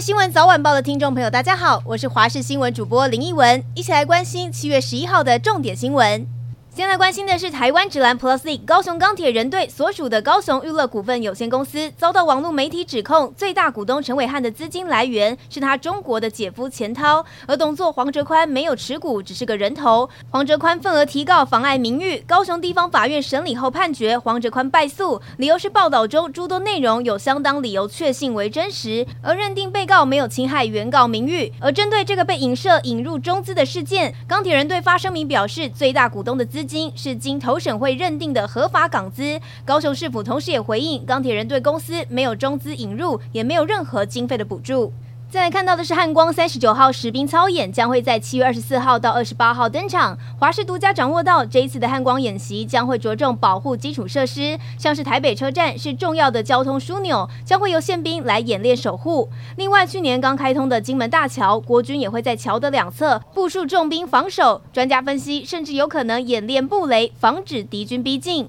新闻早晚报的听众朋友，大家好，我是华视新闻主播林奕文，一起来关心七月十一号的重点新闻。先来关心的是台湾职篮 Plus League 高雄钢铁人队所属的高雄娱乐股份有限公司遭到网络媒体指控，最大股东陈伟汉的资金来源是他中国的姐夫钱涛，而董座黄哲宽没有持股，只是个人头。黄哲宽份额提告妨碍名誉，高雄地方法院审理后判决黄哲宽败诉，理由是报道中诸多内容有相当理由确信为真实，而认定被告没有侵害原告名誉。而针对这个被影射引入中资的事件，钢铁人队发声明表示，最大股东的资金是经投审会认定的合法港资。高雄市府同时也回应，钢铁人对公司没有中资引入，也没有任何经费的补助。再来看到的是汉光三十九号实兵操演将会在七月二十四号到二十八号登场。华视独家掌握到，这一次的汉光演习将会着重保护基础设施，像是台北车站是重要的交通枢纽，将会由宪兵来演练守护。另外，去年刚开通的金门大桥，国军也会在桥的两侧部署重兵防守。专家分析，甚至有可能演练布雷，防止敌军逼近。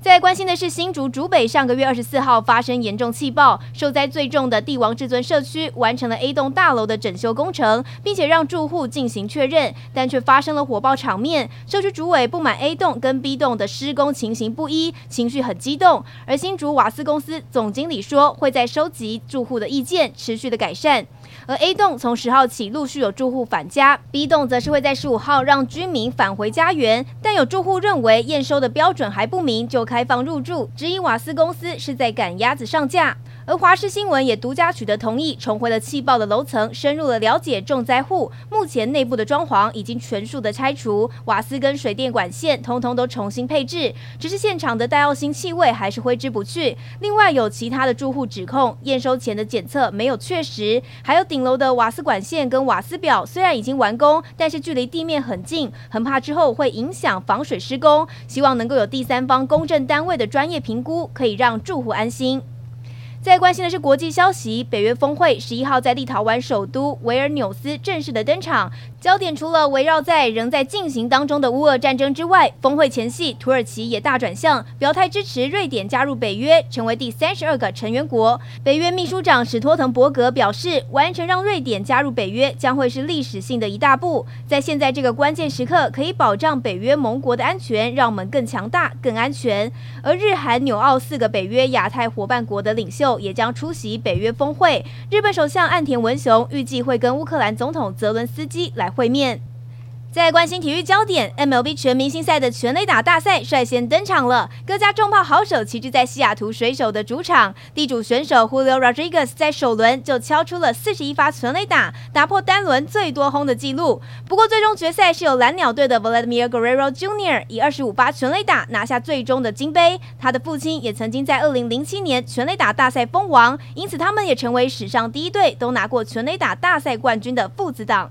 再关心的是新竹竹北上个月二十四号发生严重气爆，受灾最重的帝王至尊社区完成了 A 栋大楼的整修工程，并且让住户进行确认，但却发生了火爆场面。社区主委不满 A 栋跟 B 栋的施工情形不一，情绪很激动。而新竹瓦斯公司总经理说，会在收集住户的意见，持续的改善。而 A 栋从十号起陆续有住户返家，B 栋则是会在十五号让居民返回家园。但有住户认为验收的标准还不明，就开放入住，质疑瓦斯公司是在赶鸭子上架。而华视新闻也独家取得同意，重回了气爆的楼层，深入了了解重灾户。目前内部的装潢已经全数的拆除，瓦斯跟水电管线通通都重新配置，只是现场的戴奥辛气味还是挥之不去。另外有其他的住户指控验收前的检测没有确实，还有顶楼的瓦斯管线跟瓦斯表虽然已经完工，但是距离地面很近，很怕之后会影响防水施工。希望能够有第三方公证单位的专业评估，可以让住户安心。再关心的是国际消息，北约峰会十一号在立陶宛首都维尔纽斯正式的登场。焦点除了围绕在仍在进行当中的乌俄战争之外，峰会前夕，土耳其也大转向，表态支持瑞典加入北约，成为第三十二个成员国。北约秘书长史托滕伯格表示，完成让瑞典加入北约将会是历史性的一大步，在现在这个关键时刻，可以保障北约盟国的安全，让我们更强大、更安全。而日韩纽澳四个北约亚太伙伴国的领袖。也将出席北约峰会。日本首相岸田文雄预计会跟乌克兰总统泽伦斯基来会面。在关心体育焦点，MLB 全明星赛的全垒打大赛率先登场了。各家重炮好手齐聚在西雅图水手的主场，地主选手 Julio Rodriguez 在首轮就敲出了四十一发全垒打，打破单轮最多轰的纪录。不过，最终决赛是由蓝鸟队的 Vladimir Guerrero Jr. 以二十五发全垒打拿下最终的金杯。他的父亲也曾经在二零零七年全垒打大赛封王，因此他们也成为史上第一对都拿过全垒打大赛冠军的父子档。